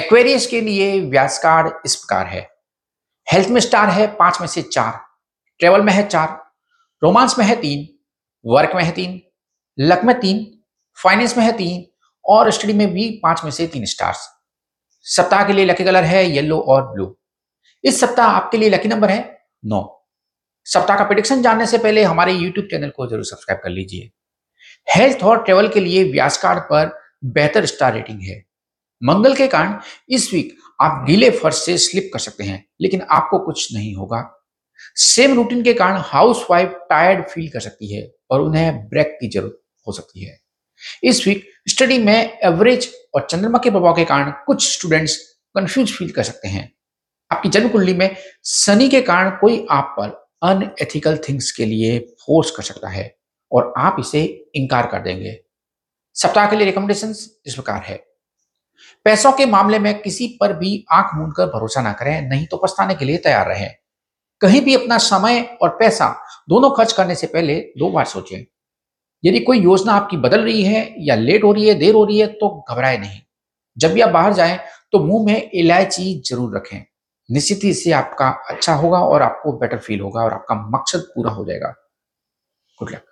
Aquarius के लिए व्यास card इस प्रकार है। हेल्थ में स्टार है पाँच में से चार। ट्रेवल में है चार। रोमांस में है तीन। वर्क में है तीन। लक में तीन। फाइनेंस में है तीन। और स्टडी में भी पाँच में से तीन स्टार्स सप्ताह के लिए लकी कलर है येलो और ब्लू इस सप्ताह आपके लिए लकी नंबर है नौ। सप्ताह का प्रिडिक्शन जानने से पहले हमारे यूट्यूब चैनल को ज़रूर सब्सक्राइब कर लीजिए। हेल्थ और ट्रेवल के लिए व्यास कार्ड पर बेहतर स्टार रेटिंग है। मंगल के कारण इस वीक आप गीले फर्श से स्लिप कर सकते हैं, लेकिन आपको कुछ नहीं होगा। सेम रूटीन के कारण हाउस वाइफ टायर्ड फील कर सकती है और उन्हें ब्रेक की ज़रूरत हो सकती है। इस वीक स्टडी में एवरेज और चंद्रमा के प्रभाव के कारण कुछ स्टूडेंट्स कंफ्यूज फील कर सकते हैं। आपकी जन्म कुंडली में शनि के कारण कोई आप पर अनएथिकल थिंग्स के लिए फोर्स कर सकता है और आप इसे इंकार कर देंगे। सप्ताह के लिए रिकमेंडेशन इस प्रकार है। पैसों के मामले में किसी पर भी आँख मूंद कर भरोसा ना करें, नहीं तो पछताने के लिए तैयार रहें। कहीं भी अपना समय और पैसा दोनों खर्च करने से पहले दो बार सोचें। यदि कोई योजना आपकी बदल रही है या लेट हो रही है, देर हो रही है तो घबराए नहीं। जब भी आप बाहर जाएँ तो मुँह में इलायची ज़रूर रखें। निश्चित ही इससे आपका अच्छा होगा और आपको बेटर फील होगा और आपका मकसद पूरा हो जाएगा। Good luck